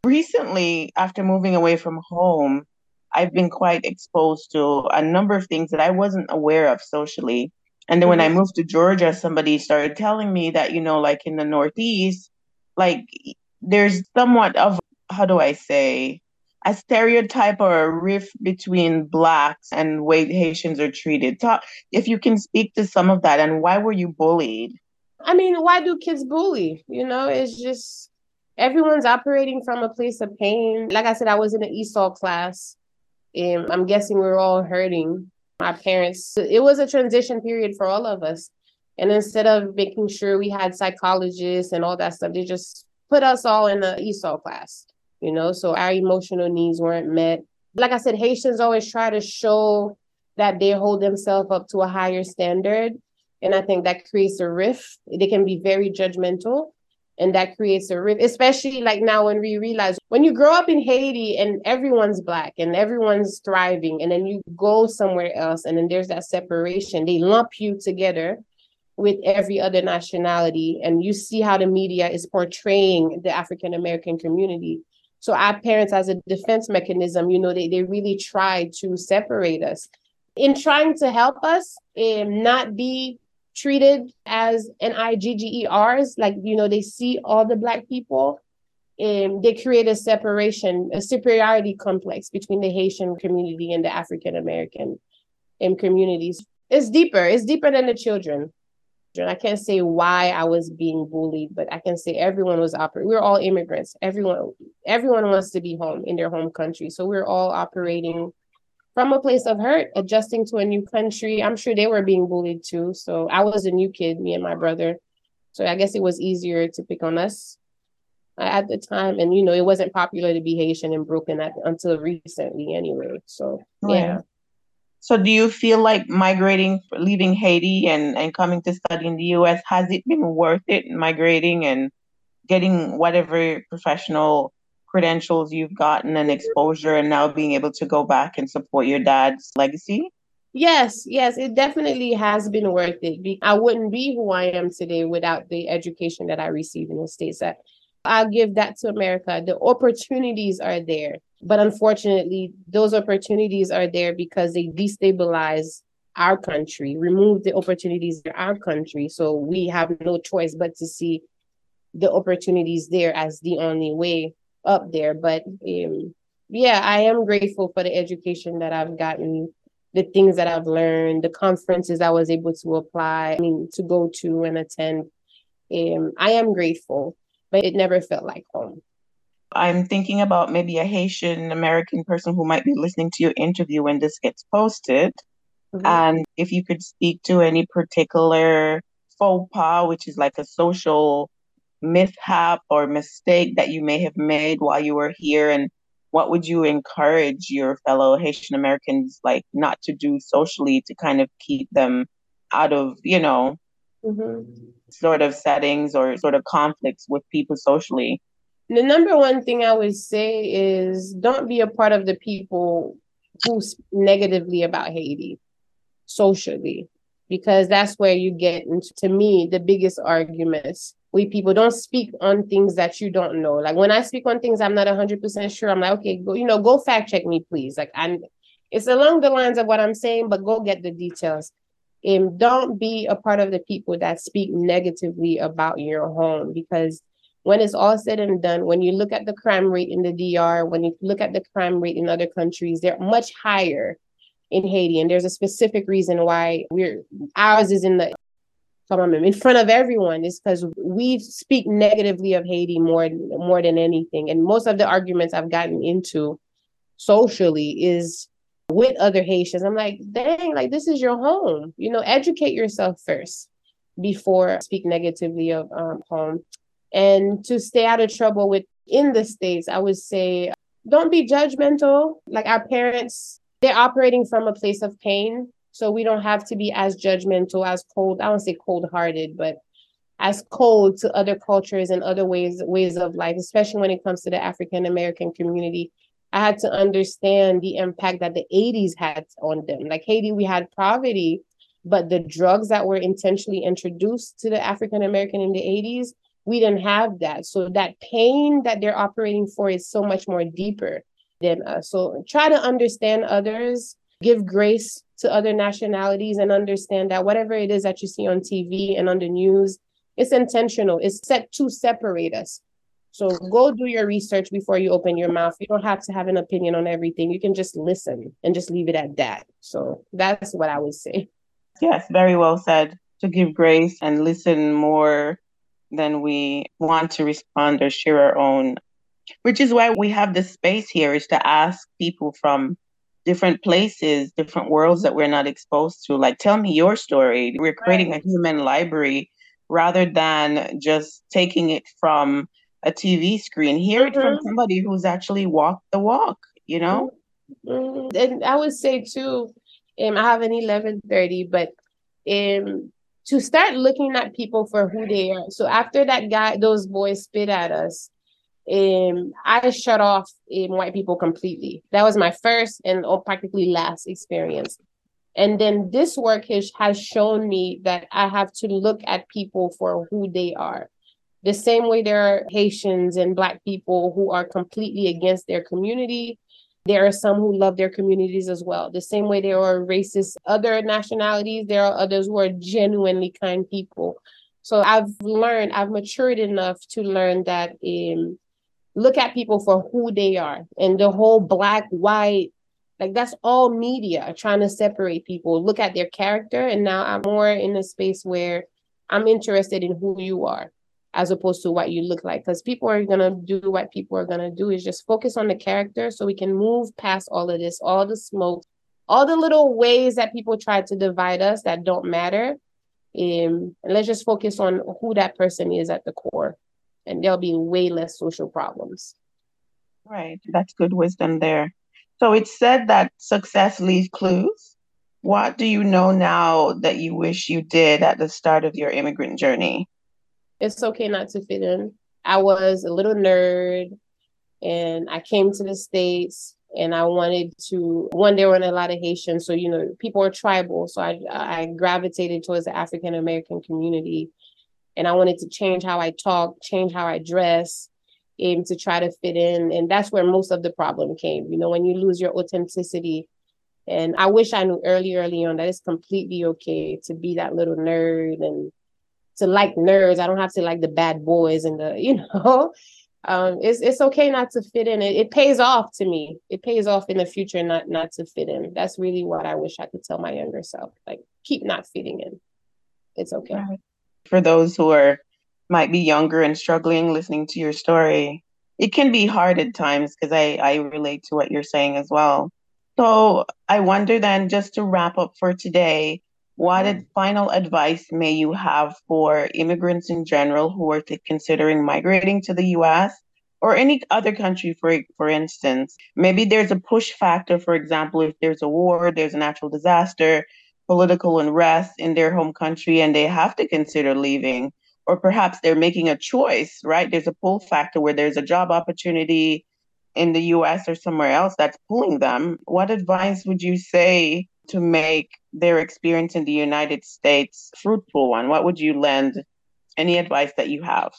recently after moving away from home, I've been quite exposed to a number of things that I wasn't aware of socially. And then mm-hmm. when I mm-hmm. moved to Georgia, somebody started telling me that, you know, like in the Northeast, like there's somewhat of, how do I say, a stereotype or a rift between blacks and way Haitians are treated. Talk if you can speak to some of that and why were you bullied? I mean, why do kids bully? You know, it's just everyone's operating from a place of pain. Like I said, I was in an ESOL class. And I'm guessing we are all hurting. My parents, it was a transition period for all of us. And instead of making sure we had psychologists and all that stuff, they just put us all in the ESOL class you know, so our emotional needs weren't met. Like I said, Haitians always try to show that they hold themselves up to a higher standard. And I think that creates a rift. They can be very judgmental. and that creates a rift especially like now when we realize when you grow up in haiti and everyone's black and everyone's thriving and then you go somewhere else and then there's that separation they lump you together with every other nationality and you see how the media is portraying the african american community so our parents as a defense mechanism you know they, they really try to separate us in trying to help us and not be treated as N-I-G-G-E-Rs, like, you know, they see all the Black people and they create a separation, a superiority complex between the Haitian community and the African American um, communities. It's deeper, it's deeper than the children. I can't say why I was being bullied, but I can say everyone was operating. We're all immigrants. Everyone, everyone wants to be home in their home country. So we're all operating from a place of hurt, adjusting to a new country. I'm sure they were being bullied too. So I was a new kid, me and my brother. So I guess it was easier to pick on us uh, at the time. And, you know, it wasn't popular to be Haitian and broken at, until recently anyway. So, yeah. So do you feel like migrating, leaving Haiti and, and coming to study in the US, has it been worth it migrating and getting whatever professional credentials you've gotten and exposure and now being able to go back and support your dad's legacy? Yes, yes, it definitely has been worth it. I wouldn't be who I am today without the education that I received in the States. I'll give that to America. The opportunities are there. But unfortunately, those opportunities are there because they destabilize our country, remove the opportunities in our country. So we have no choice but to see the opportunities there as the only way up there. But um, yeah, I am grateful for the education that I've gotten, the things that I've learned, the conferences I was able to apply, I mean, to go to and attend. Um, I am grateful, but it never felt like home. I'm thinking about maybe a Haitian American person who might be listening to your interview when this gets posted. Mm-hmm. And if you could speak to any particular faux pas, which is like a social mishap or mistake that you may have made while you were here and what would you encourage your fellow Haitian Americans like not to do socially to kind of keep them out of, you know, mm-hmm. sort of settings or sort of conflicts with people socially? The number one thing I would say is don't be a part of the people who negatively about Haiti socially, because that's where you get into, to me, the biggest arguments we people don't speak on things that you don't know. Like when I speak on things I'm not 100% sure, I'm like, okay, go, you know, go fact check me, please. Like, I'm, it's along the lines of what I'm saying, but go get the details. And don't be a part of the people that speak negatively about your home because when it's all said and done, when you look at the crime rate in the DR, when you look at the crime rate in other countries, they're much higher in Haiti. And there's a specific reason why we're ours is in the in front of everyone is because we speak negatively of Haiti more more than anything. And most of the arguments I've gotten into socially is with other Haitians. I'm like, dang, like this is your home. You know, educate yourself first before speak negatively of um, home. And to stay out of trouble with in the States, I would say don't be judgmental. Like our parents, they're operating from a place of pain so we don't have to be as judgmental, as cold. I don't say cold hearted, but as cold to other cultures and other ways ways of life, especially when it comes to the African American community. I had to understand the impact that the 80s had on them. Like Haiti, we had poverty, but the drugs that were intentionally introduced to the African American in the 80s, we didn't have that. So that pain that they're operating for is so much more deeper than us. So try to understand others, give grace to other nationalities and understand that whatever it is that you see on TV and on the news, it's intentional. It's set to separate us. So go do your research before you open your mouth. You don't have to have an opinion on everything. You can just listen and just leave it at that. So that's what I would say. Yes, very well said. To give grace and listen more than we want to respond or share our own. Which is why we have this space here is to ask people from different places, different worlds that we're not exposed to. Like, tell me your story. We're creating a human library rather than just taking it from a TV screen. Hear it from mm-hmm. somebody who's actually walked the walk, you know? Mm-hmm. And I would say, too, um, I have an 1130, but um, to start looking at people for who they are. So after that guy, those boys spit at us, um, I shut off um, white people completely. That was my first and practically last experience. And then this work has, has shown me that I have to look at people for who they are. The same way there are Haitians and Black people who are completely against their community, there are some who love their communities as well. The same way there are racist other nationalities, there are others who are genuinely kind people. So I've learned, I've matured enough to learn that um, look at people for who they are and the whole black, white, like that's all media trying to separate people. Look at their character. And now I'm more in a space where I'm interested in who you are as opposed to what you look like. Because people are gonna do what people are gonna do is just focus on the character so we can move past all of this, all the smoke, all the little ways that people try to divide us that don't matter. Um, and let's just focus on who that person is at the core. And there'll be way less social problems. Right. That's good wisdom there. So it's said that success leaves clues. What do you know now that you wish you did at the start of your immigrant journey? It's okay not to fit in. I was a little nerd and I came to the States and I wanted to one there weren't a lot of Haitians. So, you know, people are tribal. So I I gravitated towards the African American community and I wanted to change how I talk, change how I dress, to try to fit in. And that's where most of the problem came. You know, when you lose your authenticity. And I wish I knew early, early on that it's completely okay to be that little nerd and to like nerds. I don't have to like the bad boys and the, you know. Um, it's it's okay not to fit in. It, it pays off to me. It pays off in the future not not to fit in. That's really what I wish I could tell my younger self. Like keep not fitting in. It's okay. For those who are might be younger and struggling listening to your story, it can be hard at times because I, I relate to what you're saying as well. So I wonder then, just to wrap up for today, what mm-hmm. final advice may you have for immigrants in general who are considering migrating to the US or any other country, for, for instance? Maybe there's a push factor, for example, if there's a war, there's a natural disaster, political unrest in their home country, and they have to consider leaving or perhaps they're making a choice, right? There's a pull factor where there's a job opportunity in the US or somewhere else that's pulling them. What advice would you say to make their experience in the United States fruitful one? What would you lend? Any advice that you have?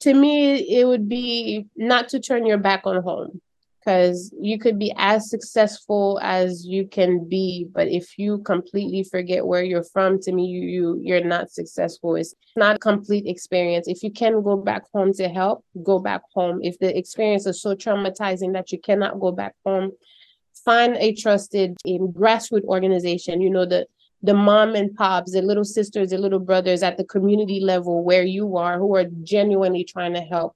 To me, it would be not to turn your back on home because you could be as successful as you can be but if you completely forget where you're from to me you, you you're not successful it's not a complete experience if you can go back home to help go back home if the experience is so traumatizing that you cannot go back home find a trusted um, grassroots organization you know the the mom and pops the little sisters the little brothers at the community level where you are who are genuinely trying to help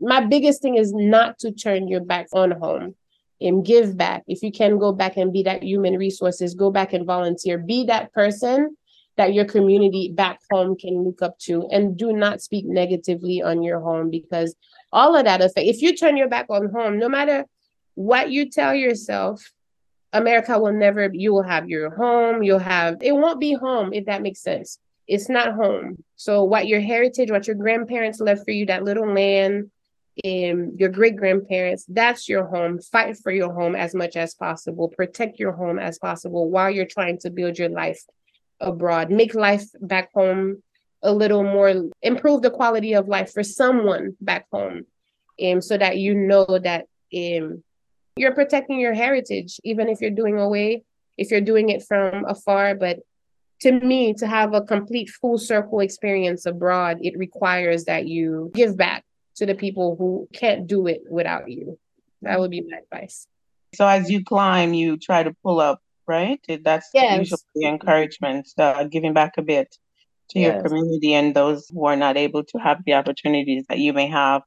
my biggest thing is not to turn your back on home and give back. If you can go back and be that human resources, go back and volunteer. Be that person that your community back home can look up to and do not speak negatively on your home because all of that effect if you turn your back on home no matter what you tell yourself america will never you will have your home you'll have it won't be home if that makes sense it's not home so what your heritage what your grandparents left for you that little land in your great grandparents, that's your home. Fight for your home as much as possible. Protect your home as possible while you're trying to build your life abroad. Make life back home a little more, improve the quality of life for someone back home. Um, so that you know that um, you're protecting your heritage, even if you're doing away, if you're doing it from afar. But to me, to have a complete full circle experience abroad, it requires that you give back to the people who can't do it without you. That would be my advice. So as you climb, you try to pull up, right? That's yes. usually the encouragement, uh, giving back a bit to yes. your community and those who are not able to have the opportunities that you may have.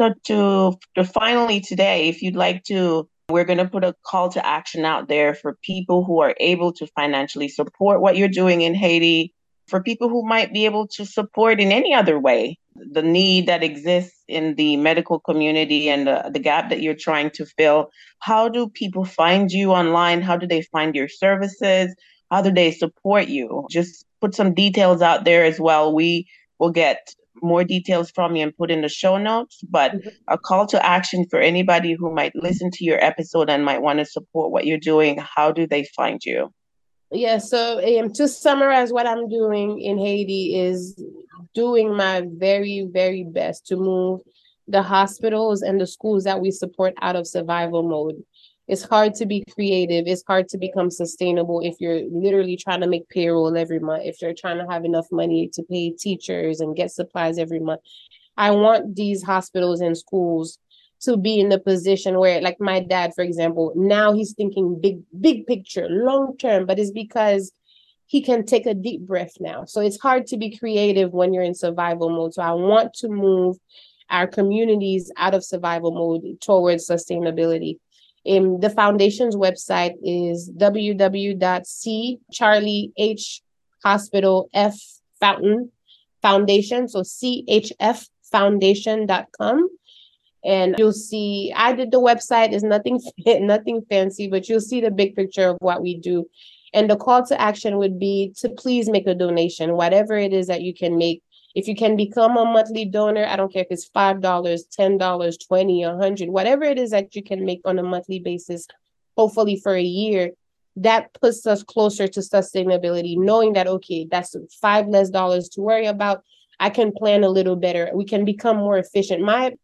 So to, to finally today, if you'd like to, we're going to put a call to action out there for people who are able to financially support what you're doing in Haiti, for people who might be able to support in any other way the need that exists in the medical community and the, the gap that you're trying to fill. How do people find you online? How do they find your services? How do they support you? Just put some details out there as well. We will get more details from you and put in the show notes. But mm-hmm. a call to action for anybody who might listen to your episode and might want to support what you're doing, how do they find you? Yeah, so um, to summarize what I'm doing in Haiti is doing my very, very best to move the hospitals and the schools that we support out of survival mode. It's hard to be creative. It's hard to become sustainable if you're literally trying to make payroll every month, if you're trying to have enough money to pay teachers and get supplies every month. I want these hospitals and schools to be in the position where, like my dad, for example, now he's thinking big, big picture, long term, but it's because he can take a deep breath now. So it's hard to be creative when you're in survival mode. So I want to move our communities out of survival mode towards sustainability. Um, the foundation's website is www.c Charlie H Hospital F Fontaine Foundation. So chffoundation.com. And you'll see I did the website is nothing nothing fancy, but you'll see the big picture of what we do. And the call to action would be to please make a donation, whatever it is that you can make if you can become a monthly donor, I don't care if it's $5, $10, 20, 100, whatever it is that you can make on a monthly basis, hopefully for a year, that puts us closer to sustainability, knowing that, okay, that's five less dollars to worry about. I can plan a little better. We can become more efficient. My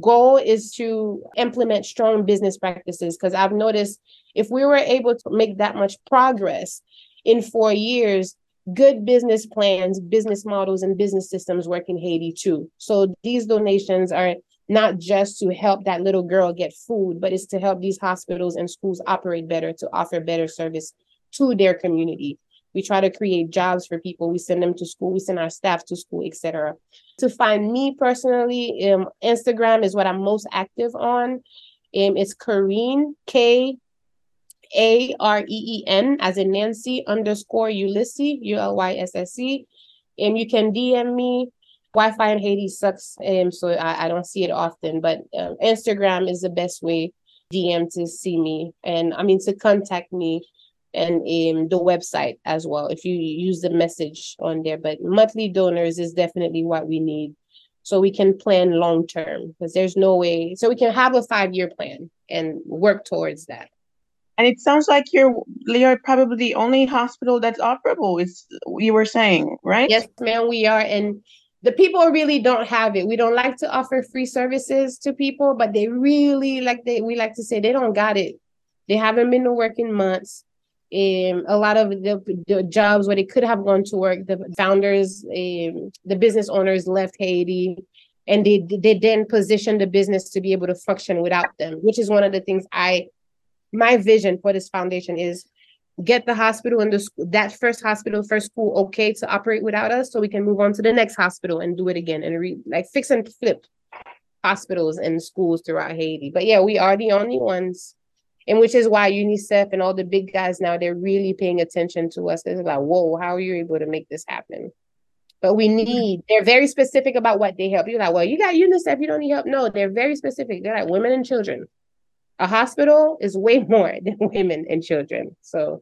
goal is to implement strong business practices because I've noticed if we were able to make that much progress in four years, good business plans, business models, and business systems work in Haiti too. So these donations are not just to help that little girl get food, but it's to help these hospitals and schools operate better to offer better service to their community. We try to create jobs for people. We send them to school. We send our staff to school, etc. To find me personally, um, Instagram is what I'm most active on. Um, it's Kareen K a R E E N as in Nancy underscore Ulysse, U L Y S S E. And you can DM me. Wi Fi in Haiti sucks, um, so I, I don't see it often, but um, Instagram is the best way DM to see me and I mean to contact me and um, the website as well if you use the message on there. But monthly donors is definitely what we need so we can plan long term because there's no way so we can have a five year plan and work towards that and it sounds like you're you're probably the only hospital that's operable. Is you were saying, right? Yes, ma'am, we are. And the people really don't have it. We don't like to offer free services to people, but they really like they we like to say they don't got it. They haven't been to work in months. Um, a lot of the, the jobs where they could have gone to work, the founders, um, the business owners left Haiti and they they then position the business to be able to function without them, which is one of the things I my vision for this foundation is get the hospital and the school, that first hospital, first school okay to operate without us, so we can move on to the next hospital and do it again and re, like fix and flip hospitals and schools throughout Haiti. But yeah, we are the only ones, and which is why UNICEF and all the big guys now they're really paying attention to us. They're like, whoa, how are you able to make this happen? But we mm-hmm. need, they're very specific about what they help. You're like, well, you got UNICEF, you don't need help. No, they're very specific. They're like women and children a hospital is way more than women and children. So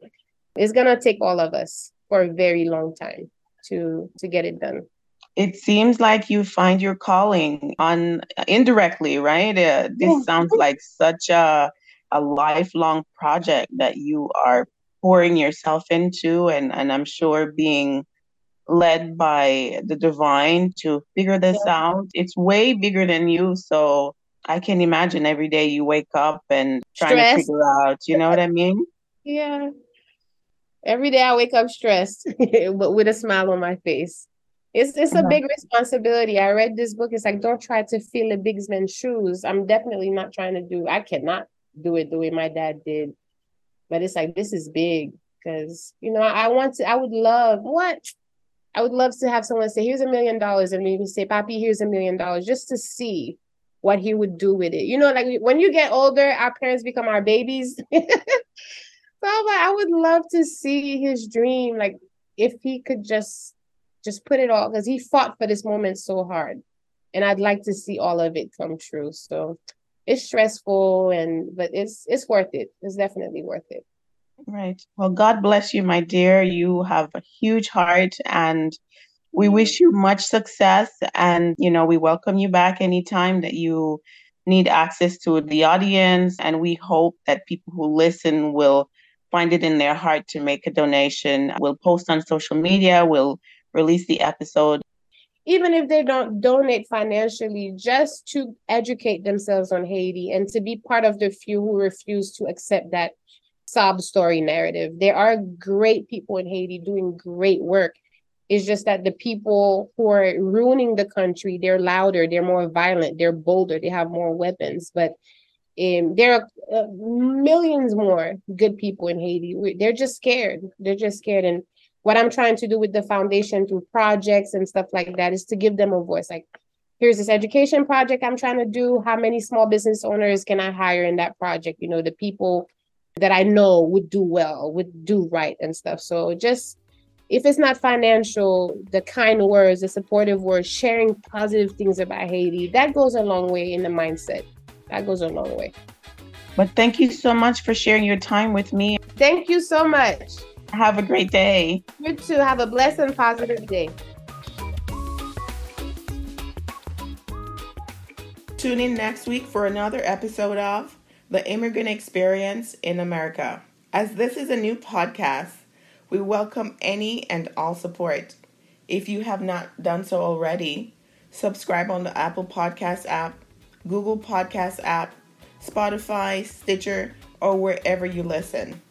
it's gonna take all of us for a very long time to to get it done. It seems like you find your calling on indirectly, right? Uh, this sounds like such a a lifelong project that you are pouring yourself into, and and I'm sure being led by the divine to figure this out. It's way bigger than you, so I can imagine every day you wake up and trying to figure out, you know what I mean? Yeah. Every day I wake up stressed, but with a smile on my face. It's it's a uh-huh. big responsibility. I read this book. It's like don't try to fill a big man's shoes. I'm definitely not trying to do. I cannot do it the way my dad did. But it's like this is big because you know I want to. I would love what I would love to have someone say, "Here's a million dollars," and maybe say, "Papi, here's a million dollars," just to see what he would do with it. You know, like when you get older, our parents become our babies. so I'm like, I would love to see his dream, like if he could just just put it all because he fought for this moment so hard. And I'd like to see all of it come true. So it's stressful and but it's it's worth it. It's definitely worth it. Right. Well, God bless you, my dear. You have a huge heart and we mm-hmm. wish you much success. And, you know, we welcome you back anytime that you need access to the audience. And we hope that people who listen will find it in their heart to make a donation. We'll post on social media, we'll release the episode. Even if they don't donate financially, just to educate themselves on Haiti and to be part of the few who refuse to accept that sob story narrative. There are great people in Haiti doing great work. It's just that the people who are ruining the country, they're louder, they're more violent, they're bolder, they have more weapons. But um, there are uh, millions more good people in Haiti. We, they're just scared. They're just scared. And what I'm trying to do with the foundation through projects and stuff like that is to give them a voice. Like, here's this education project I'm trying to do. How many small business owners can I hire in that project? You know, the people that I know would do well, would do right and stuff. So just if it's not financial, the kind words, the supportive words, sharing positive things about Haiti, that goes a long way in the mindset. That goes a long way. But thank you so much for sharing your time with me. Thank you so much. Have a great day. You too. Have a blessed and positive day. Tune in next week for another episode of The Immigrant Experience in America. As this is a new podcast, we welcome any and all support. If you have not done so already, subscribe on the Apple Podcast app, Google Podcast app, Spotify, Stitcher, or wherever you listen.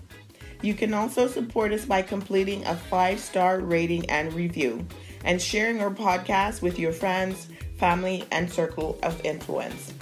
You can also support us by completing a five star rating and review and sharing our podcast with your friends, family, and circle of influence.